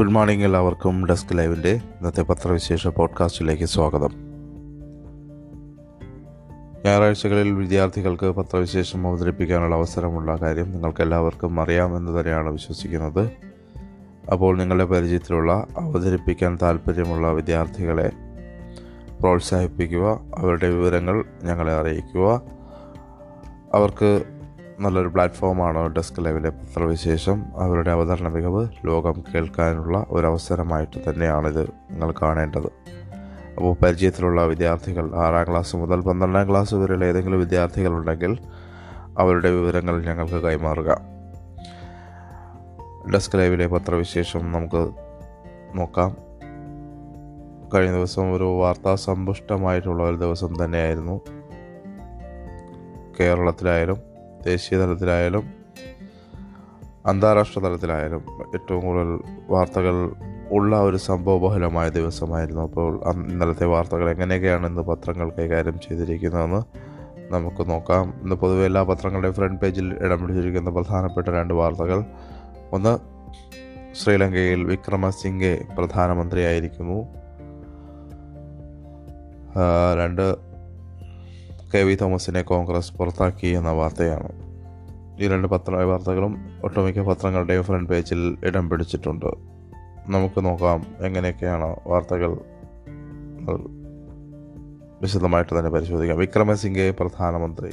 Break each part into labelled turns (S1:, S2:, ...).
S1: Good morning എല്ലാവർക്കും. Desk ലൈവിന്റെ ഇന്നത്തെ പത്രവിശേഷ പോഡ്കാസ്റ്റിലേക്ക് സ്വാഗതം. ഞായറാഴ്ചകളിൽ വിദ്യാർത്ഥികൾക്ക് പത്രവിശേഷം അവതരിപ്പിക്കാനുള്ള അവസരമുള്ള കാര്യം നിങ്ങൾക്ക് എല്ലാവർക്കും അറിയാമെന്ന് തന്നെയാണ് വിശ്വസിക്കുന്നത്. അപ്പോൾ നിങ്ങളുടെ പരിചയത്തിലുള്ള അവതരിപ്പിക്കാൻ താല്പര്യമുള്ള വിദ്യാർത്ഥികളെ പ്രോത്സാഹിപ്പിക്കുക അവരുടെ വിവരങ്ങൾ ഞങ്ങളെ അറിയിക്കുക. അവർക്ക് നല്ലൊരു പ്ലാറ്റ്ഫോമാണ് ഡെസ്ക് ലൈവിലെ പത്രവിശേഷം അവരുടെ അവതരണ മികവ് ലോകം കേൾക്കാനുള്ള ഒരു അവസരമായിട്ട് തന്നെയാണിത് നിങ്ങൾ കാണേണ്ടത്. അപ്പോൾ പരിചയത്തിലുള്ള വിദ്യാർത്ഥികൾ ആറാം ക്ലാസ് മുതൽ പന്ത്രണ്ടാം ക്ലാസ് വരെയുള്ള ഏതെങ്കിലും വിദ്യാർത്ഥികളുണ്ടെങ്കിൽ അവരുടെ വിവരങ്ങൾ ഞങ്ങൾക്ക് കൈമാറുക. ഡെസ്ക് ലൈവിലെ പത്രവിശേഷം നമുക്ക് നോക്കാം. കഴിഞ്ഞ ദിവസം ഒരു വാർത്താ സമ്പുഷ്ടമായിട്ടുള്ള ഒരു ദിവസം തന്നെയായിരുന്നു. കേരളത്തിലായാലും ദേശീയ തലത്തിലായാലും അന്താരാഷ്ട്ര തലത്തിലായാലും ഏറ്റവും കൂടുതൽ വാർത്തകൾ ഉള്ള ഒരു സംഭവബഹുലമായ ദിവസമായിരുന്നു. അപ്പോൾ ഇന്നലത്തെ വാർത്തകൾ എങ്ങനെയൊക്കെയാണ് ഇന്ന് പത്രങ്ങൾ കൈകാര്യം ചെയ്തിരിക്കുന്നതെന്ന് നമുക്ക് നോക്കാം. ഇന്ന് പൊതുവെ എല്ലാ പത്രങ്ങളുടെയും ഫ്രണ്ട് പേജിൽ ഇടം പിടിച്ചിരിക്കുന്ന പ്രധാനപ്പെട്ട രണ്ട് വാർത്തകൾ. ഒന്ന് ശ്രീലങ്കയിൽ വിക്രമസിംഗെ പ്രധാനമന്ത്രിയായിരിക്കുന്നു. രണ്ട് കെ വി തോമസിനെ കോൺഗ്രസ് പുറത്താക്കി എന്ന വാർത്തയാണ്. ഈ രണ്ട് പത്ര വാർത്തകളും ഒട്ടുമിക്ക പത്രങ്ങളുടെയും ഫ്രണ്ട് പേജിൽ ഇടം പിടിച്ചിട്ടുണ്ട്. നമുക്ക് നോക്കാം എങ്ങനെയൊക്കെയാണ് വാർത്തകൾ വിശദമായിട്ട് തന്നെ പരിശോധിക്കാം. വിക്രമസിംഗെ പ്രധാനമന്ത്രി.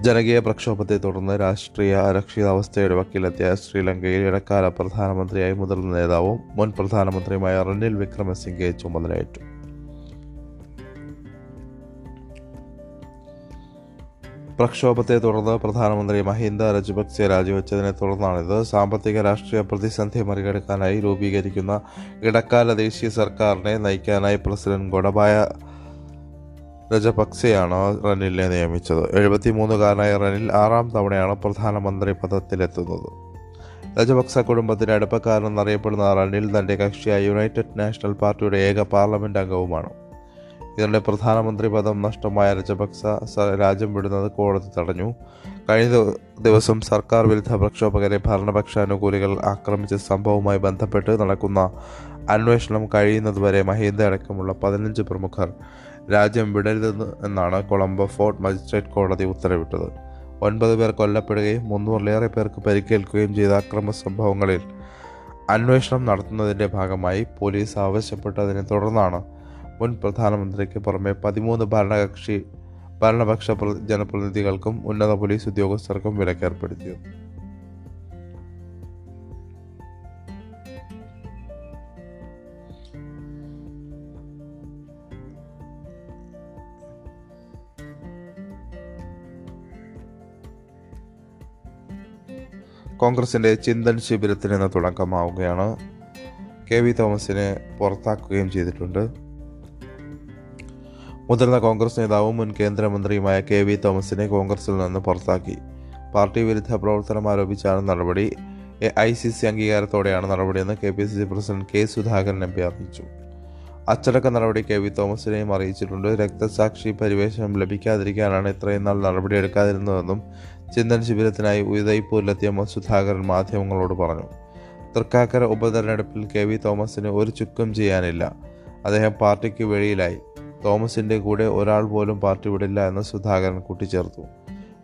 S1: ജനകീയ പ്രക്ഷോഭത്തെ തുടർന്ന് രാഷ്ട്രീയ അരക്ഷിതാവസ്ഥയുടെ വക്കീലെത്തിയ ശ്രീലങ്കയിൽ ഇടക്കാല പ്രധാനമന്ത്രിയായി മുതിർന്ന നേതാവും മുൻ പ്രധാനമന്ത്രിയുമായ റനിൽ വിക്രമസിംഗെ ചുമതലയേറ്റു. പ്രക്ഷോഭത്തെ തുടർന്ന് പ്രധാനമന്ത്രി മഹീന്ദ രജപക്സെ രാജിവെച്ചതിനെ തുടർന്നാണിത്. സാമ്പത്തിക രാഷ്ട്രീയ പ്രതിസന്ധി മറികടക്കാനായി രൂപീകരിക്കുന്ന ഇടക്കാല ദേശീയ സർക്കാരിനെ നയിക്കാനായി പ്രസിഡന്റ് ഗൊഡബായ രജപക്സെയാണ് റനിലിനെ നിയമിച്ചത്. എഴുപത്തിമൂന്നുകാരനായ റനിൽ ആറാം തവണയാണ് പ്രധാനമന്ത്രി പദത്തിലെത്തുന്നത്. രജപക്സ കുടുംബത്തിന് അടുപ്പക്കാരനെന്നറിയപ്പെടുന്ന റനിൽ തന്റെ കക്ഷിയായ യുണൈറ്റഡ് നാഷണൽ പാർട്ടിയുടെ ഏക പാർലമെന്റ് അംഗവുമാണ്. ഇതിനിടെ പ്രധാനമന്ത്രി പദം നഷ്ടമായ രജപക്സ രാജ്യം വിടുന്നത് കോടതി തടഞ്ഞു. കഴിഞ്ഞ ദിവസം സർക്കാർ വിരുദ്ധ പ്രക്ഷോഭകരെ ഭരണപക്ഷ അനുകൂലികൾ ആക്രമിച്ച സംഭവവുമായി ബന്ധപ്പെട്ട് നടക്കുന്ന അന്വേഷണം കഴിയുന്നതുവരെ മഹീന്ദ അടക്കമുള്ള പതിനഞ്ച് പ്രമുഖർ രാജ്യം വിടരുതെന്ന് എന്നാണ് കൊളംബോ ഫോർട്ട് മജിസ്ട്രേറ്റ് കോടതി ഉത്തരവിട്ടത്. ഒൻപത് പേർ കൊല്ലപ്പെടുകയും മുന്നൂറിലേറെ പേർക്ക് പരിക്കേൽക്കുകയും ചെയ്ത അക്രമ സംഭവങ്ങളിൽ അന്വേഷണം നടത്തുന്നതിന്റെ ഭാഗമായി പോലീസ് ആവശ്യപ്പെട്ടതിനെ തുടർന്നാണ് മുൻ പ്രധാനമന്ത്രിക്ക് പുറമെ പതിമൂന്ന് ഭരണകക്ഷി ഭരണപക്ഷ ജനപ്രതിനിധികൾക്കും ഉന്നത പോലീസ് ഉദ്യോഗസ്ഥർക്കും വിലക്കേർപ്പെടുത്തി. കോൺഗ്രസിന്റെ ചിന്തൻ ശിബിരത്തിന് തുടക്കമാവുകയാണ്. കെ വി തോമസിനെ പുറത്താക്കുകയും ചെയ്തിട്ടുണ്ട്. മുതിർന്ന കോൺഗ്രസ് നേതാവും മുൻ കേന്ദ്രമന്ത്രിയുമായ കെ വി തോമസിനെ കോൺഗ്രസിൽ നിന്ന് പുറത്താക്കി. പാർട്ടി വിരുദ്ധ പ്രവർത്തനം ആരോപിച്ചാണ് നടപടി. എ ഐ സി സി അംഗീകാരത്തോടെയാണ് നടപടിയെന്ന് K P C C president K Sudhakaran M P അറിയിച്ചു. അച്ചടക്ക നടപടി കെ വി തോമസിനെയും അറിയിച്ചിട്ടുണ്ട്. രക്തസാക്ഷി പരിവേഷം ലഭിക്കാതിരിക്കാനാണ് ഇത്രയും നാൾ നടപടിയെടുക്കാതിരുന്നതെന്നും ചിന്തൻ ശിബിരത്തിനായി ഉദയ്പൂരിലെത്തിയ സുധാകരൻ മാധ്യമങ്ങളോട് പറഞ്ഞു. തൃക്കാക്കര ഉപതെരഞ്ഞെടുപ്പിൽ കെ വി തോമസിന് ഒരു ചുക്കും ചെയ്യാനില്ല. അദ്ദേഹം പാർട്ടിക്ക് വെളിയിലായി. തോമസിന്റെ കൂടെ ഒരാൾ പോലും പാർട്ടി വിടില്ല എന്ന് സുധാകരൻ കൂട്ടിച്ചേർത്തു.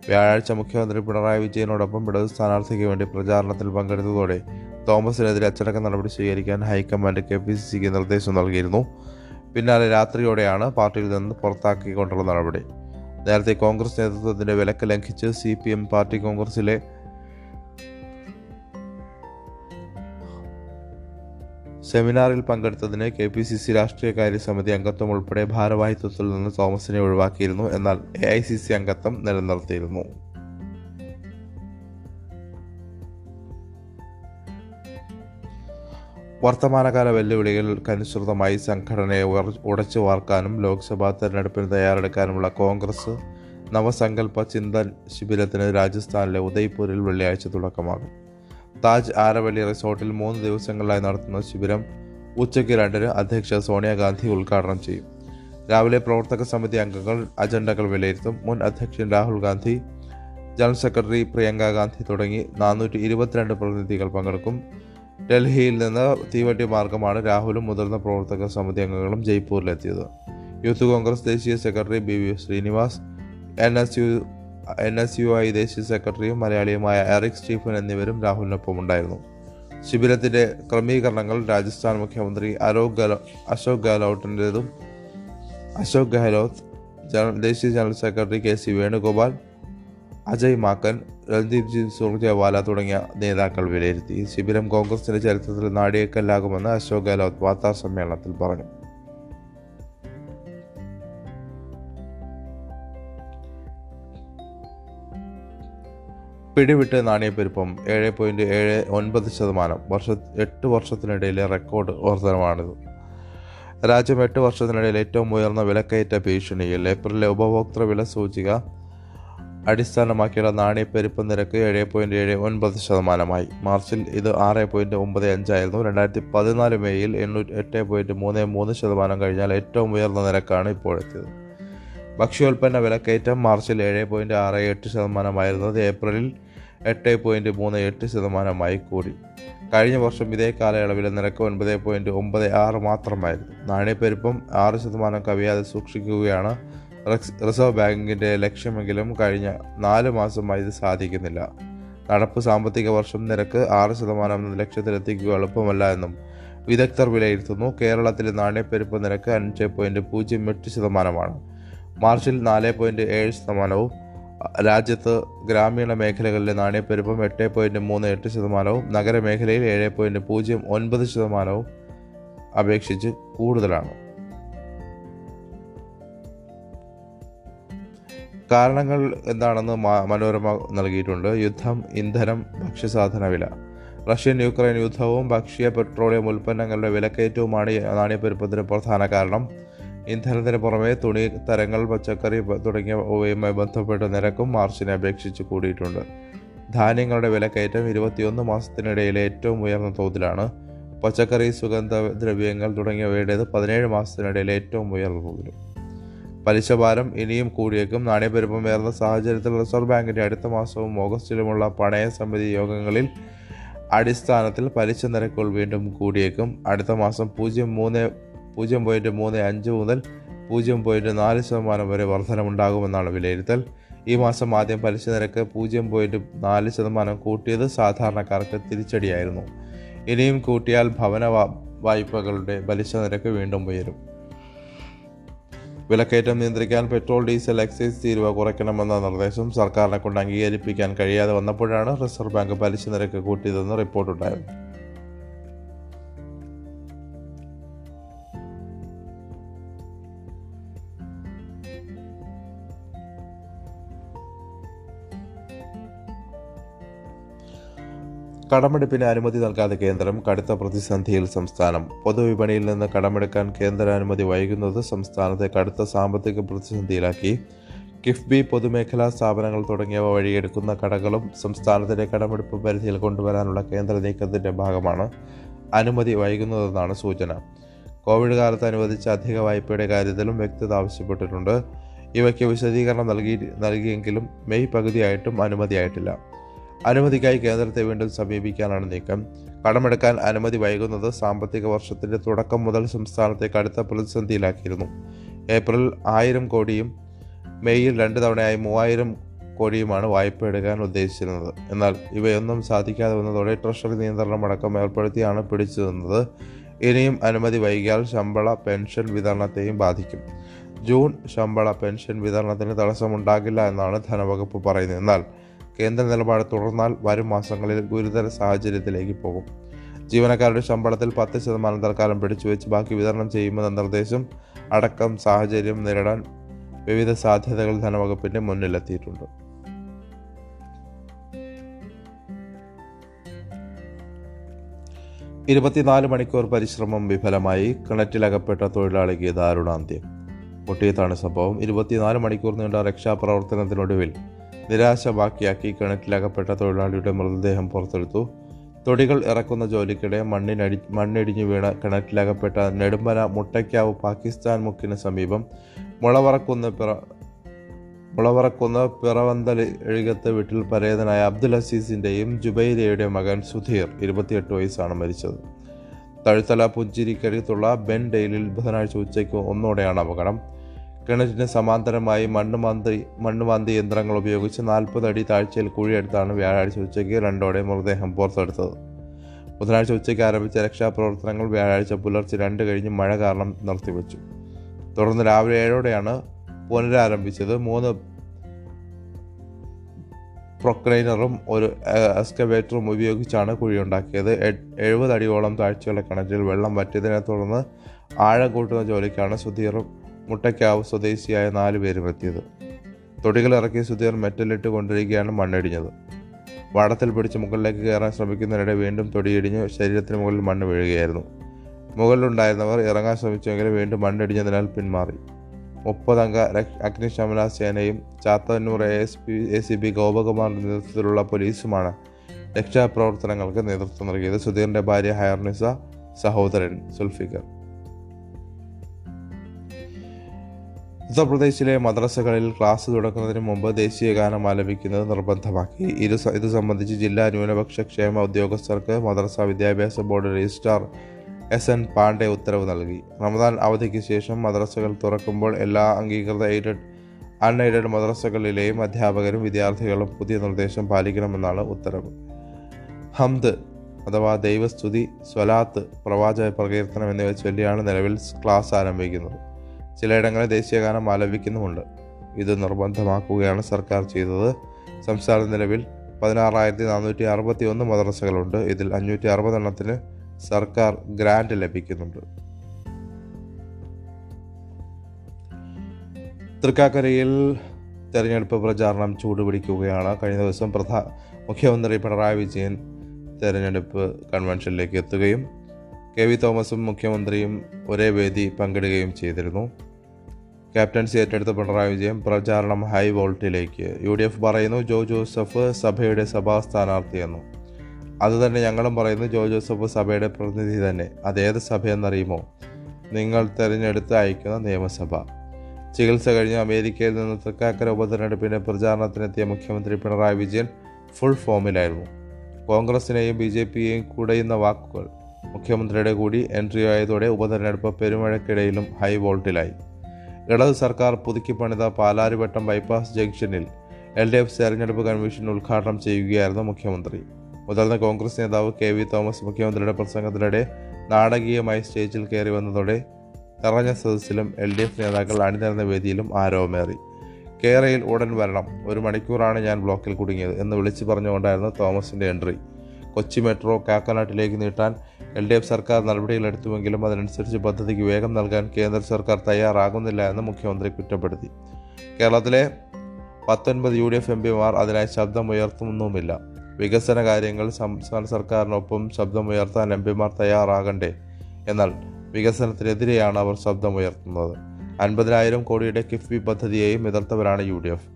S1: വ്യാഴാഴ്ച മുഖ്യമന്ത്രി പിണറായി വിജയനോടൊപ്പം ഇടതു സ്ഥാനാർത്ഥിക്ക് വേണ്ടി പ്രചാരണത്തിൽ പങ്കെടുത്തതോടെ തോമസിനെതിരെ അച്ചടക്ക നടപടി സ്വീകരിക്കാൻ ഹൈക്കമാൻഡ് കെ പി സി സിക്ക് നിർദ്ദേശം നൽകിയിരുന്നു. പിന്നാലെ രാത്രിയോടെയാണ് പാർട്ടിയിൽ നിന്ന് പുറത്താക്കിക്കൊണ്ടുള്ള നടപടി. നേരത്തെ കോൺഗ്രസ് നേതൃത്വത്തിന്റെ വിലക്ക് ലംഘിച്ച് സി പി എം പാർട്ടി കോൺഗ്രസിലെ സെമിനാറിൽ പങ്കെടുത്തതിന് കെ പി സി സി രാഷ്ട്രീയകാര്യ സമിതി അംഗത്വം ഉൾപ്പെടെ ഭാരവാഹിത്വത്തിൽ നിന്ന് തോമസിനെ ഒഴിവാക്കിയിരുന്നു. എന്നാൽ എ ഐ സി സി അംഗത്വം നിലനിർത്തിയിരുന്നു. വർത്തമാനകാല വെല്ലുവിളികൾക്കനുസൃതമായി സംഘടനയെ ഉടച്ചു വാർക്കാനും ലോക്സഭാ തെരഞ്ഞെടുപ്പിന് തയ്യാറെടുക്കാനുമുള്ള കോൺഗ്രസ് നവസങ്കല്പ ചിന്തൻ ശിബിരത്തിന് രാജസ്ഥാനിലെ ഉദയ്പൂരിൽ വെള്ളിയാഴ്ച തുടക്കമാകും. താജ് ആരവള്ളി റിസോർട്ടിൽ മൂന്ന് ദിവസങ്ങളിലായി നടത്തുന്ന ശിബിരം ഉച്ചയ്ക്ക് രണ്ടിന് അധ്യക്ഷ സോണിയാഗാന്ധി ഉദ്ഘാടനം ചെയ്യും. രാവിലെ പ്രവർത്തക സമിതി അംഗങ്ങൾ അജണ്ടകൾ വിലയിരുത്തും. മുൻ അധ്യക്ഷൻ രാഹുൽ ഗാന്ധി ജനറൽ സെക്രട്ടറി പ്രിയങ്ക ഗാന്ധി തുടങ്ങി നാനൂറ്റി ഇരുപത്തിരണ്ട് പ്രതിനിധികൾ പങ്കെടുക്കും. ഡൽഹിയിൽ നിന്ന് തീവണ്ടി മാർഗമാണ് രാഹുലും മുതിർന്ന പ്രവർത്തക സമിതി അംഗങ്ങളും ജയ്പൂരിലെത്തിയത്. യൂത്ത് കോൺഗ്രസ് ദേശീയ secretary B V Srinivas N S U N S U I ദേശീയ സെക്രട്ടറിയും മലയാളിയുമായ എറിക് സ്റ്റീഫൻ എന്നിവരും രാഹുലിനൊപ്പം ഉണ്ടായിരുന്നു ശിബിരത്തിന്റെ ക്രമീകരണങ്ങൾ രാജസ്ഥാൻ മുഖ്യമന്ത്രി അരോക് ഗെഹ്ലോ അശോക് ഗെഹ്ലോട്ടിന്റെതും അശോക് ഗെഹ്ലോത്ത് ദേശീയ general secretary K C Venugopal Ajay Maken Randeep G Surjewala തുടങ്ങിയ നേതാക്കൾ വിലയിരുത്തി. ശിബിരം കോൺഗ്രസിന്റെ ചരിത്രത്തിൽ നാടിയേക്കല്ലാകുമെന്ന് അശോക് ഗെഹ്ലോത്ത് വാർത്താ സമ്മേളനത്തിൽ പറഞ്ഞു. പിടിവിട്ട് നാണയപ്പെരുപ്പം ഏഴ് പോയിന്റ് ഏഴ് ഒൻപത് ശതമാനം. വർഷ എട്ട് വർഷത്തിനിടയിലെ റെക്കോർഡ് വർധനമാണിത്. രാജ്യം എട്ട് വർഷത്തിനിടയിൽ ഏറ്റവും ഉയർന്ന വിലക്കയറ്റ ഭീഷണിയിൽ ഏപ്രിലിലെ ഉപഭോക്തൃ വില സൂചിക അടിസ്ഥാനമാക്കിയുള്ള നാണയപ്പെരുപ്പ നിരക്ക് ഏഴ് പോയിന്റ് ഏഴ് ഒൻപത് ശതമാനമായി. മാർച്ചിൽ ഇത് ആറ് പോയിന്റ് ഒമ്പത് അഞ്ചായിരുന്നു. രണ്ടായിരത്തി പതിനാല് മേയിൽ എണ്ണൂറ്റി എട്ട് പോയിന്റ് മൂന്ന് മൂന്ന് ശതമാനം കഴിഞ്ഞാൽ ഏറ്റവും ഉയർന്ന നിരക്കാണ് ഇപ്പോഴെത്തിയത്. ഭക്ഷ്യോൽപ്പന്ന വിലക്കയറ്റം മാർച്ചിൽ ഏഴ് പോയിന്റ് ആറ് എട്ട് ശതമാനമായിരുന്നത്. ഏപ്രിലിൽ എട്ട് പോയിന്റ് മൂന്ന് എട്ട് ശതമാനമായി കൂടി. കഴിഞ്ഞ വർഷം ഇതേ കാലയളവിൽ നിരക്ക് ഒൻപത് പോയിന്റ് ഒമ്പത് ആറ് മാത്രമായിരുന്നു. നാണയപ്പെരുപ്പം ആറ് ശതമാനം കവിയാതെ സൂക്ഷിക്കുകയാണ് റിസർവ് ബാങ്കിന്റെ ലക്ഷ്യമെങ്കിലും കഴിഞ്ഞ നാല് മാസമായി ഇത് സാധിക്കുന്നില്ല. നടപ്പ് സാമ്പത്തിക വർഷം നിരക്ക് ആറ് ശതമാനം എന്ന ലക്ഷ്യത്തിലെത്തിക്കുക എളുപ്പമല്ല എന്നും വിദഗ്ധർ വിലയിരുത്തുന്നു. കേരളത്തിലെ നാണയപ്പെരുപ്പ് നിരക്ക് അഞ്ച് പോയിന്റ് പൂജ്യം എട്ട് ശതമാനമാണ്. മാർച്ചിൽ നാല് പോയിന്റ് ഏഴ് ശതമാനവും രാജ്യത്ത് ഗ്രാമീണ മേഖലകളിലെ നാണയപ്പെരുപ്പം എട്ട് പോയിന്റ് മൂന്ന് എട്ട് ശതമാനവും നഗരമേഖലയിൽ ഏഴ് പോയിന്റ് പൂജ്യം ഒൻപത് ശതമാനവും അപേക്ഷിച്ച് കൂടുതലാണ്. കാരണങ്ങൾ എന്താണെന്ന് മനോരമ നൽകിയിട്ടുണ്ട്. യുദ്ധം ഇന്ധനം ഭക്ഷ്യസാധന വില. റഷ്യൻ യുക്രൈൻ യുദ്ധവും ഭക്ഷ്യ പെട്രോളിയം ഉൽപ്പന്നങ്ങളുടെ വിലക്കയറ്റവുമാണ് നാണയപ്പെരുപ്പത്തിന് പ്രധാന കാരണം. ഇന്ധനത്തിന് പുറമെ തുണി തരങ്ങൾ പച്ചക്കറി തുടങ്ങിയവയുമായി ബന്ധപ്പെട്ട നിരക്കും മാർച്ചിനെ അപേക്ഷിച്ച് കൂടിയിട്ടുണ്ട്. ധാന്യങ്ങളുടെ വിലക്കയറ്റം ഇരുപത്തിയൊന്ന് മാസത്തിനിടയിലെ ഏറ്റവും ഉയർന്ന തോതിലാണ്. പച്ചക്കറി സുഗന്ധ ദ്രവ്യങ്ങൾ തുടങ്ങിയവയുടേത് പതിനേഴ് മാസത്തിനിടയിലെ ഏറ്റവും ഉയർന്ന തോതിലും. പലിശ ഭാരം ഇനിയും കൂടിയേക്കും. നാണയപ്പെരുപ്പം ഉയർന്ന സാഹചര്യത്തിൽ റിസർവ് ബാങ്കിന്റെ അടുത്ത മാസവും ഓഗസ്റ്റിലുമുള്ള പണയ സമിതി യോഗങ്ങളിൽ അടിസ്ഥാനത്തിൽ പലിശ നിരക്കുകൾ വീണ്ടും കൂടിയേക്കും. അടുത്ത മാസം പൂജ്യം മൂന്ന് പൂജ്യം പോയിന്റ് മൂന്ന് അഞ്ച് മുതൽ പൂജ്യം പോയിന്റ് നാല് ശതമാനം വരെ വർധനമുണ്ടാകുമെന്നാണ് വിലയിരുത്തൽ. ഈ മാസം ആദ്യം പലിശ നിരക്ക് പൂജ്യം പോയിന്റ് നാല് ശതമാനം കൂട്ടിയത് സാധാരണക്കാർക്ക് തിരിച്ചടിയായിരുന്നു. ഇനിയും കൂട്ടിയാൽ ഭവന വായ്പകളുടെ പലിശ നിരക്ക് വീണ്ടും ഉയരും. വിലക്കയറ്റം നിയന്ത്രിക്കാൻ പെട്രോൾ ഡീസൽ എക്സൈസ് തീരുവ കുറയ്ക്കണമെന്ന നിർദ്ദേശം സർക്കാരിനെ കൊണ്ട് അംഗീകരിപ്പിക്കാൻ കഴിയാതെ വന്നപ്പോഴാണ് റിസർവ് ബാങ്ക് പലിശ നിരക്ക് കൂട്ടിയതെന്ന് റിപ്പോർട്ടുണ്ടായിരുന്നു കടമെടുപ്പിന് അനുമതി നൽകാതെ കേന്ദ്രം കടുത്ത പ്രതിസന്ധിയിൽ സംസ്ഥാനം. പൊതുവിപണിയിൽ നിന്ന് കടമെടുക്കാൻ കേന്ദ്ര അനുമതി വൈകുന്നത് സംസ്ഥാനത്തെ കടുത്ത സാമ്പത്തിക പ്രതിസന്ധിയിലാക്കി. കിഫ്ബി പൊതുമേഖലാ സ്ഥാപനങ്ങൾ തുടങ്ങിയവ വഴിയെടുക്കുന്ന കടകളും സംസ്ഥാനത്തിന്റെ കടമെടുപ്പ് പരിധിയിൽ കൊണ്ടുവരാനുള്ള കേന്ദ്ര നീക്കത്തിന്റെ ഭാഗമാണ് അനുമതി വൈകുന്നതെന്നാണ് സൂചന. കോവിഡ് കാലത്ത് അനുവദിച്ച അധിക വായ്പയുടെ കാര്യത്തിലും വ്യക്തത ആവശ്യപ്പെട്ടിട്ടുണ്ട്. ഇവയ്ക്ക് വിശദീകരണം നൽകി നൽകിയെങ്കിലും മെയ് പകുതിയായിട്ടും അനുമതിയായിട്ടില്ല. അനുമതിക്കായി കേന്ദ്രത്തെ വീണ്ടും സമീപിക്കാനാണ് നീക്കം. കടമെടുക്കാൻ അനുമതി വൈകുന്നത് സാമ്പത്തിക വർഷത്തിന്റെ തുടക്കം മുതൽ സംസ്ഥാനത്തെ കടുത്ത പ്രതിസന്ധിയിലാക്കിയിരുന്നു. ഏപ്രിൽ ആയിരം കോടിയും മെയ്യിൽ രണ്ട് തവണയായി മൂവായിരം കോടിയുമാണ് വായ്പ എടുക്കാൻ ഉദ്ദേശിച്ചിരുന്നത്. എന്നാൽ ഇവയൊന്നും സാധിക്കാതെ വന്നതോടെ ട്രഷറി നിയന്ത്രണം അടക്കം ഏർപ്പെടുത്തിയാണ് പിടിച്ചു നിന്നത് ഇനിയും അനുമതി വൈകിയാൽ ശമ്പള പെൻഷൻ വിതരണത്തെയും ബാധിക്കും. ജൂൺ ശമ്പള പെൻഷൻ വിതരണത്തിന് തടസ്സമുണ്ടാകില്ല എന്നാണ് ധനവകുപ്പ് പറയുന്നത്. എന്നാൽ കേന്ദ്ര നിലപാട് തുടർന്നാൽ വരും മാസങ്ങളിൽ ഗുരുതര സാഹചര്യത്തിലേക്ക് പോകും. ജീവനക്കാരുടെ ശമ്പളത്തിൽ പത്ത് ശതമാനം തൽക്കാലം പിടിച്ചുവെച്ച് ബാക്കി വിതരണം ചെയ്യുമെന്ന നിർദ്ദേശം അടക്കം സാഹചര്യം നേരിടാൻ വിവിധ സാധ്യതകൾ ധനവകുപ്പിന്റെ മുന്നിലെത്തിയിട്ടുണ്ട്. ഇരുപത്തിനാല് മണിക്കൂർ പരിശ്രമം വിഫലമായി. കിണറ്റിലകപ്പെട്ട തൊഴിലാളിക്ക് ദാരുണാന്ത്യം. പൊട്ടിയത്താണ് സംഭവം. ഇരുപത്തിനാല് മണിക്കൂർ നീണ്ട രക്ഷാപ്രവർത്തനത്തിനൊടുവിൽ നിരാശ ബാക്കിയാക്കി കിണറ്റിലകപ്പെട്ട തൊഴിലാളിയുടെ മൃതദേഹം പുറത്തെടുത്തു. തൊടികൾ ഇറക്കുന്ന ജോലിക്കിടെ മണ്ണിനടി മണ്ണിടിഞ്ഞു വീണ കിണറ്റിലകപ്പെട്ട നെടുമ്പന മുട്ടയ്ക്കാവ് പാകിസ്ഥാൻ മുക്കിന് സമീപം മുളവറക്കുന്ന് പിറ മുളവറക്കുന്ന് പിറവന്തൽ എഴുകത്ത് വീട്ടിൽ പരേതനായ അബ്ദുൽ അസീസിന്റെയും ജുബൈരയുടെയും മകൻ സുധീർ ഇരുപത്തിയെട്ട് വയസ്സാണ് മരിച്ചത്. തഴുത്തല പുഞ്ചിരിക്കരുത്തുള്ള ബെൻ ഡെയിലിൽ ബുധനാഴ്ച ഉച്ചയ്ക്ക് ഒന്നോടെയാണ് അപകടം. കിണറ്റിന് സമാന്തരമായി മണ്ണുമാന്തി മണ്ണുമാന്തി യന്ത്രങ്ങൾ ഉപയോഗിച്ച് നാൽപ്പത് അടി താഴ്ചയിൽ കുഴിയെടുത്താണ് വ്യാഴാഴ്ച ഉച്ചയ്ക്ക് രണ്ടോടെ മൃതദേഹം പുറത്തെടുത്തത്. ബുധനാഴ്ച ഉച്ചയ്ക്ക് ആരംഭിച്ച രക്ഷാപ്രവർത്തനങ്ങൾ വ്യാഴാഴ്ച പുലർച്ചെ രണ്ട് കഴിഞ്ഞ് മഴ കാരണം നിർത്തിവെച്ചു. തുടർന്ന് രാവിലെ ഏഴോടെയാണ് പുനരാരംഭിച്ചത്. മൂന്ന് പ്രൊക്ലൈനറും ഒരു എക്സ്കവേറ്ററും ഉപയോഗിച്ചാണ് കുഴിയുണ്ടാക്കിയത്. എഴുപത് അടിയോളം താഴ്ചയുള്ള കിണറ്റിൽ വെള്ളം വറ്റിയതിനെ തുടർന്ന് ആഴം കൂട്ടുന്ന ജോലിക്കാണ് സുധീറും മുട്ടയ്ക്കാവ് സ്വദേശിയായ നാല് പേരും എത്തിയത്. തൊടികൾ ഇറക്കി സുധീർ മെറ്റലിട്ട് കൊണ്ടിരിക്കുകയാണ് മണ്ണിടിഞ്ഞത്. വടത്തിൽ പിടിച്ച് മുകളിലേക്ക് കയറാൻ ശ്രമിക്കുന്നതിനിടെ വീണ്ടും തൊടിയിടിഞ്ഞ് ശരീരത്തിന് മുകളിൽ മണ്ണ് വീഴുകയായിരുന്നു. മുകളിലുണ്ടായിരുന്നവർ ഇറങ്ങാൻ ശ്രമിച്ചെങ്കിലും വീണ്ടും മണ്ണിടിഞ്ഞതിനാൽ പിന്മാറി. മുപ്പതംഗ അഗ്നിശമന സേനയും Chathannur S P A C B ഗോപകുമാറിന്റെ നേതൃത്വത്തിലുള്ള പോലീസുമാണ് രക്ഷാപ്രവർത്തനങ്ങൾക്ക് നേതൃത്വം നൽകിയത്. സുധീറിന്റെ ഭാര്യ ഹയർനിസ സഹോദരൻ സുൽഫിക്കർ. ഉത്തർപ്രദേശിലെ മദ്രസകളിൽ ക്ലാസ് തുടങ്ങുന്നതിന് മുമ്പ് ദേശീയ ഗാനം ആലപിക്കുന്നത് നിർബന്ധമാക്കി. ഇത് ഇത് സംബന്ധിച്ച് ജില്ലാ ന്യൂനപക്ഷ ക്ഷേമ ഉദ്യോഗസ്ഥർക്ക് മദ്രസ വിദ്യാഭ്യാസ board registrar S N Pandey ഉത്തരവ് നൽകി. റമദാൻ അവധിക്ക് ശേഷം മദ്രസകൾ തുറക്കുമ്പോൾ എല്ലാ അംഗീകൃത എയ്ഡഡ് അൺഎയ്ഡഡ് മദ്രസകളിലെയും അധ്യാപകരും വിദ്യാർത്ഥികളും പുതിയ നിർദ്ദേശം പാലിക്കണമെന്നാണ് ഉത്തരവ്. ഹംദ് അഥവാ ദൈവസ്തുതി സ്വലാത്ത് പ്രവാചക പ്രകീർത്തനം എന്നിവ ചൊല്ലിയാണ് നിലവിൽ ക്ലാസ് ആരംഭിക്കുന്നത്. ചിലയിടങ്ങളിൽ ദേശീയഗാനം ആലപിക്കുന്നുമുണ്ട്. ഇത് നിർബന്ധമാക്കുകയാണ് സർക്കാർ ചെയ്തത്. സംസ്ഥാന നിലവിൽ പതിനാറായിരത്തി നാനൂറ്റി അറുപത്തി ഒന്ന് മദ്രസകളുണ്ട്. ഇതിൽ അഞ്ഞൂറ്റി അറുപതെണ്ണത്തിന് സർക്കാർ ഗ്രാൻഡ് ലഭിക്കുന്നുണ്ട്. തൃക്കാക്കരയിൽ തെരഞ്ഞെടുപ്പ് പ്രചാരണം ചൂടുപിടിക്കുകയാണ്. കഴിഞ്ഞ ദിവസം പ്രധാ മുഖ്യമന്ത്രി പിണറായി വിജയൻ തെരഞ്ഞെടുപ്പ് കൺവെൻഷനിലേക്ക് എത്തുകയും കെ വി തോമസും മുഖ്യമന്ത്രിയും ഒരേ വേദി പങ്കിടുകയും ചെയ്തിരുന്നു. ക്യാപ്റ്റൻസി ഏറ്റെടുത്ത പിണറായി വിജയൻ പ്രചാരണം ഹൈ വോൾട്ടിലേക്ക്. യു ഡി എഫ് പറയുന്നു ജോ ജോസഫ് സഭയുടെ സഭാ സ്ഥാനാർത്ഥിയെന്നു. അതുതന്നെ ഞങ്ങളും പറയുന്നു ജോ ജോസഫ് സഭയുടെ പ്രതിനിധി തന്നെ. അതേത് സഭയെന്നറിയുമോ? നിങ്ങൾ തിരഞ്ഞെടുത്ത് അയക്കുന്ന നിയമസഭ. ചികിത്സ കഴിഞ്ഞ് അമേരിക്കയിൽ നിന്ന് തൃക്കാക്കര ഉപതെരഞ്ഞെടുപ്പിന്റെ പ്രചാരണത്തിനെത്തിയ മുഖ്യമന്ത്രി പിണറായി വിജയൻ ഫുൾ ഫോമിലായിരുന്നു. കോൺഗ്രസിനെയും ബി ജെ പിയെയും കൂടെയുന്ന വാക്കുകൾ മുഖ്യമന്ത്രിയുടെ കൂടി എൻട്രി ആയതോടെ ഉപതെരഞ്ഞെടുപ്പ് പെരുമഴക്കിടയിലും ഹൈ വോൾട്ടിലായി. ഇടത് സർക്കാർ പുതുക്കി പണിത പാലാരിവട്ടം ബൈപ്പാസ് ജംഗ്ഷനിൽ എൽ ഡി എഫ് തെരഞ്ഞെടുപ്പ് കൺവെൻഷൻ ഉദ്ഘാടനം ചെയ്യുകയായിരുന്നു മുഖ്യമന്ത്രി. മുതിർന്ന കോൺഗ്രസ് നേതാവ് കെ വി തോമസ് മുഖ്യമന്ത്രിയുടെ പ്രസംഗത്തിനിടെ നാടകീയമായി സ്റ്റേജിൽ കയറി വന്നതോടെ നിറഞ്ഞ സദസ്സിലും എൽ ഡി എഫ് നേതാക്കൾ അണിനിരന്ന വേദിയിലും ആരോപമേറി കേരയിൽ ഉടൻ വരണം ഒരു മണിക്കൂറാണ് ഞാൻ ബ്ലോക്കിൽ കുടുങ്ങിയത് എന്ന് വിളിച്ചു പറഞ്ഞുകൊണ്ടായിരുന്നു തോമസിന്റെ എൻട്രി. കൊച്ചി മെട്രോ കാക്കനാട്ടിലേക്ക് നീട്ടാൻ എൽ ഡി എഫ് സർക്കാർ നടപടികളെടുത്തുവെങ്കിലും അതിനനുസരിച്ച് പദ്ധതിക്ക് വേഗം നൽകാൻ കേന്ദ്ര സർക്കാർ തയ്യാറാകുന്നില്ല എന്ന് മുഖ്യമന്ത്രി കുറ്റപ്പെടുത്തി. കേരളത്തിലെ പത്തൊൻപത് യു ഡി എഫ് എം പിമാർ അതിനായി ശബ്ദമുയർത്തുന്നുമില്ല. വികസന കാര്യങ്ങൾ സംസ്ഥാന സർക്കാരിനൊപ്പം ശബ്ദമുയർത്താൻ എം പിമാർ തയ്യാറാകണ്ടേ? എന്നാൽ വികസനത്തിനെതിരെയാണ് അവർ ശബ്ദമുയർത്തുന്നത്. അൻപതിനായിരം കോടിയുടെ കിഫ്ബി പദ്ധതിയെയും എതിർത്തവരാണ് യു ഡി എഫ്.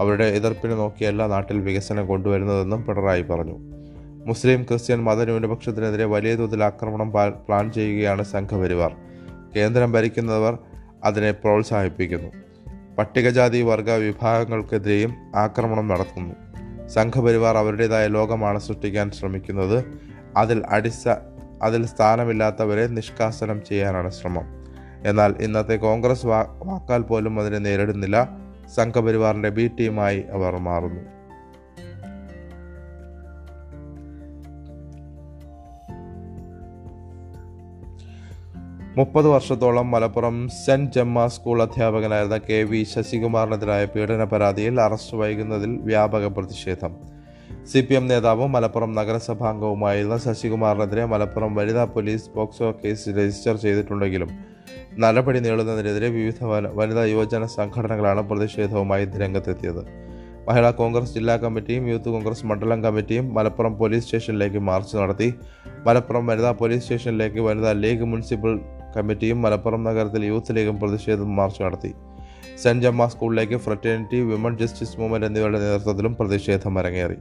S1: അവരുടെ എതിർപ്പിനെ നോക്കിയല്ല നാട്ടിൽ വികസനം കൊണ്ടുവരുന്നതെന്നും പിണറായി പറഞ്ഞു. മുസ്ലിം ക്രിസ്ത്യൻ മതന്യൂനപക്ഷത്തിനെതിരെ വലിയ തോതിൽ ആക്രമണം പ്ലാൻ ചെയ്യുകയാണ് സംഘപരിവാർ. കേന്ദ്രം ഭരിക്കുന്നവർ അതിനെ പ്രോത്സാഹിപ്പിക്കുന്നു. പട്ടികജാതി വർഗ വിഭാഗങ്ങൾക്കെതിരെയും ആക്രമണം നടത്തുന്നു. സംഘപരിവാർ അവരുടേതായ ലോകമാണ് സൃഷ്ടിക്കാൻ ശ്രമിക്കുന്നത്. അതിൽ അടിസ്ഥ അതിൽ സ്ഥാനമില്ലാത്തവരെ നിഷ്കാസനം ചെയ്യാനാണ് ശ്രമം. എന്നാൽ ഇന്നത്തെ കോൺഗ്രസ് വാക്കാൽ പോലും അതിനെ നേരിടുന്നില്ല. സംഘപരിവാറിന്റെ ബി ടീമായി അവർ മാറുന്നു. മുപ്പത് വർഷത്തോളം മലപ്പുറം സെന്റ് ജമ്മ സ്കൂൾ അധ്യാപകനായിരുന്ന കെ വി ശശികുമാറിനെതിരായ പീഡന പരാതിയിൽ അറസ്റ്റ് വൈകുന്നതിൽ വ്യാപക പ്രതിഷേധം. സി പി എം നേതാവും മലപ്പുറം നഗരസഭാംഗവുമായിരുന്ന ശശികുമാറിനെതിരെ മലപ്പുറം വനിതാ പോലീസ് പോക്സോ കേസ് രജിസ്റ്റർ ചെയ്തിട്ടുണ്ടെങ്കിലും നടപടി നീളുന്നതിനെതിരെ വിവിധ വനിതാ യുവജന സംഘടനകളാണ് പ്രതിഷേധവുമായി രംഗത്തെത്തിയത്. മഹിളാ കോൺഗ്രസ് ജില്ലാ കമ്മിറ്റിയും യൂത്ത് കോൺഗ്രസ് മണ്ഡലം കമ്മിറ്റിയും മലപ്പുറം പോലീസ് സ്റ്റേഷനിലേക്ക് മാർച്ച് നടത്തി. മലപ്പുറം വനിതാ പോലീസ് സ്റ്റേഷനിലേക്ക് വനിതാ ലീഗ് മുനിസിപ്പൽ കമ്മിറ്റിയും മലപ്പുറം നഗരത്തിൽ യൂത്ത് ലീഗും പ്രതിഷേധം മാർച്ച് നടത്തി. സെന്റ് ജമ്മ സ്കൂളിലേക്ക് ഫ്രറ്റേണിറ്റി വിമൺ ജസ്റ്റിസ് മൂവ്മെന്റ് എന്നിവയുടെ നേതൃത്വത്തിലും പ്രതിഷേധം അരങ്ങേറി.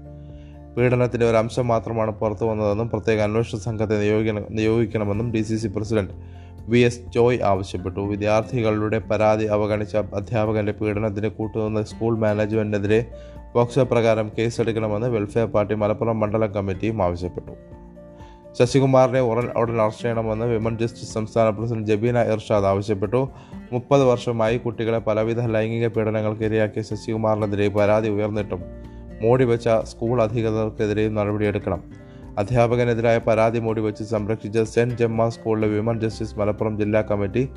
S1: പീഡനത്തിന്റെ ഒരു അംശം മാത്രമാണ് പുറത്തു വന്നതെന്നും പ്രത്യേക അന്വേഷണ സംഘത്തെ നിയോഗിക്കണം നിയോഗിക്കണമെന്നും D C C president V S Joy ആവശ്യപ്പെട്ടു. വിദ്യാർത്ഥികളുടെ പരാതി അവഗണിച്ച അധ്യാപകന്റെ പീഡനത്തിന് കൂട്ടുനിന്ന സ്കൂൾ മാനേജ്മെന്റിനെതിരെ പോക്സോ പ്രകാരം കേസെടുക്കണമെന്ന് വെൽഫെയർ പാർട്ടി മലപ്പുറം മണ്ഡലം കമ്മിറ്റിയും ആവശ്യപ്പെട്ടു. ശശികുമാറിനെ ഉടൻ ഉടൻ അറസ്റ്റ് ചെയ്യണമെന്ന് വിമൻ ജസ്റ്റിസ് സംസ്ഥാന പ്രസിഡന്റ് ജബീന ഇർഷാദ് ആവശ്യപ്പെട്ടു. മുപ്പത് വർഷമായി കുട്ടികളെ പലവിധ ലൈംഗിക പീഡനങ്ങൾക്ക് ഇരയാക്കിയ ശശികുമാറിനെതിരെ പരാതി ഉയർന്നിട്ടും മോടി വെച്ച സ്കൂൾ അധികൃതർക്കെതിരെയും നടപടിയെടുക്കണം. അധ്യാപകനെതിരായ പരാതി മോടി വെച്ച് സംരക്ഷിച്ച സെന്റ് ജമ്മ സ്കൂളിലെ വിമൻ ജസ്റ്റിസ് മലപ്പുറം ജില്ലാ കമ്മിറ്റി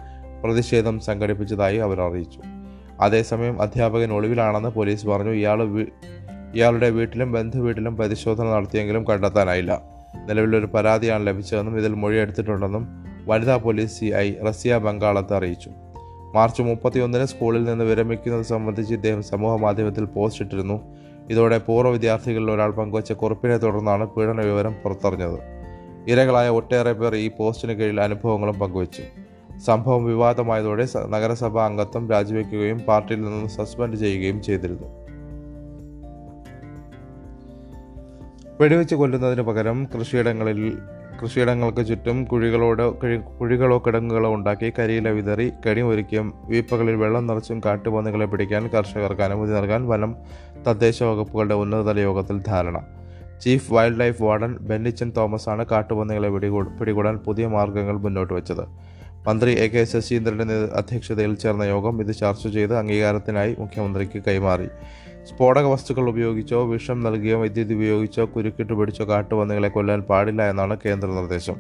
S1: പ്രതിഷേധം സംഘടിപ്പിച്ചതായി അവർ അറിയിച്ചു. അതേസമയം അധ്യാപകൻ ഒളിവിലാണെന്ന് പോലീസ് പറഞ്ഞു. ഇയാൾ ഇയാളുടെ വീട്ടിലും ബന്ധുവീട്ടിലും പരിശോധന നടത്തിയെങ്കിലും കണ്ടെത്താനായില്ല. നിലവിലൊരു പരാതിയാണ് ലഭിച്ചതെന്നും ഇതിൽ മൊഴിയെടുത്തിട്ടുണ്ടെന്നും വനിതാ police C I Raziya Bangalath അറിയിച്ചു. മാർച്ച് മുപ്പത്തിയൊന്നിന് സ്കൂളിൽ നിന്ന് വിരമിക്കുന്നത് സംബന്ധിച്ച് ഇദ്ദേഹം സമൂഹ മാധ്യമത്തിൽ പോസ്റ്റ് ഇട്ടിരുന്നു. ഇതോടെ പൂർവ വിദ്യാർത്ഥികളിൽ ഒരാൾ പങ്കുവച്ച കുറിപ്പിനെ തുടർന്നാണ് പീഡന വിവരം പുറത്തറിഞ്ഞത്. ഇരകളായ ഒട്ടേറെ പേർ ഈ പോസ്റ്റിന് കീഴിൽ അനുഭവങ്ങളും പങ്കുവച്ചു. സംഭവം വിവാദമായതോടെ നഗരസഭാ അംഗത്വം രാജിവെക്കുകയും പാർട്ടിയിൽ നിന്ന് സസ്പെൻഡ് ചെയ്യുകയും ചെയ്തിരുന്നു. വെടിവെച്ച് കൊല്ലുന്നതിന് പകരം കൃഷിയിടങ്ങളിൽ കൃഷിയിടങ്ങൾക്ക് ചുറ്റും കുഴികളോട് കുഴികളോ കിടങ്ങുകളോ ഉണ്ടാക്കി കരിയില വിതറി കെണി ഒരുക്കിയും വീപ്പകളിൽ വെള്ളം നിറച്ചും കാട്ടുപന്നികളെ പിടിക്കാൻ കർഷകർക്ക് അനുമതി നൽകാൻ വനം തദ്ദേശ വകുപ്പുകളുടെ ഉന്നതതല യോഗത്തിൽ ധാരണ. Chief wildlife warden Bennichan Thomas ആണ് കാട്ടുപന്നികളെ പിടികൂടാൻ പുതിയ മാർഗങ്ങൾ മുന്നോട്ട് വെച്ചത്. മന്ത്രി എ കെ ശശീന്ദ്രന്റെ അധ്യക്ഷതയിൽ ചേർന്ന യോഗം ഇത് ചർച്ച ചെയ്ത് അംഗീകാരത്തിനായി മുഖ്യമന്ത്രിക്ക് കൈമാറി. സ്ഫോടക വസ്തുക്കൾ ഉപയോഗിച്ചോ വിഷം നൽകിയോ വൈദ്യുതി ഉപയോഗിച്ചോ കുരുക്കിട്ട് പിടിച്ചോ കാട്ടുപന്നികളെ കൊല്ലാൻ പാടില്ല എന്നാണ് കേന്ദ്ര നിർദ്ദേശം.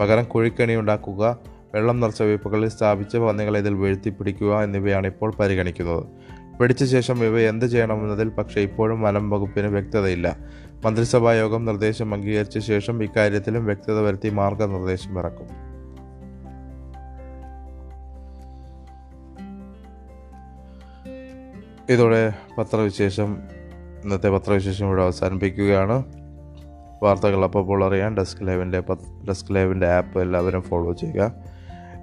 S1: പകരം കുഴിക്കണി ഉണ്ടാക്കുക വെള്ളം നിറച്ച വീപ്പുകളിൽ സ്ഥാപിച്ച് പന്നികളെ ഇതിൽ വീഴ്ത്തി പിടിക്കുക എന്നിവയാണ് ഇപ്പോൾ പരിഗണിക്കുന്നത്. പിടിച്ച ശേഷം ഇവ എന്ത് ചെയ്യണമെന്നതിൽ പക്ഷേ ഇപ്പോഴും വനം വകുപ്പിന് വ്യക്തതയില്ല. മന്ത്രിസഭാ യോഗം നിർദ്ദേശം അംഗീകരിച്ച ശേഷം ഇക്കാര്യത്തിലും വ്യക്തത വരുത്തി മാർഗനിർദ്ദേശം ഇറക്കും. ഇതോടെ പത്രവിശേഷം ഇന്നത്തെ പത്രവിശേഷം ഇവിടെ അവസാനിപ്പിക്കുകയാണ്. വാർത്തകൾ അപ്പോൾ അറിയാൻ ഡെസ്ക് ലൈവിന്റെ ഡെസ്ക് ലൈവിന്റെ ആപ്പ് എല്ലാവരും ഫോളോ ചെയ്യുക.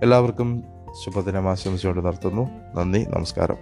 S1: എല്ലാവർക്കും ശുഭദിനം ആശംസിച്ചുകൊണ്ട് നിർത്തുന്നു. നന്ദി നമസ്കാരം.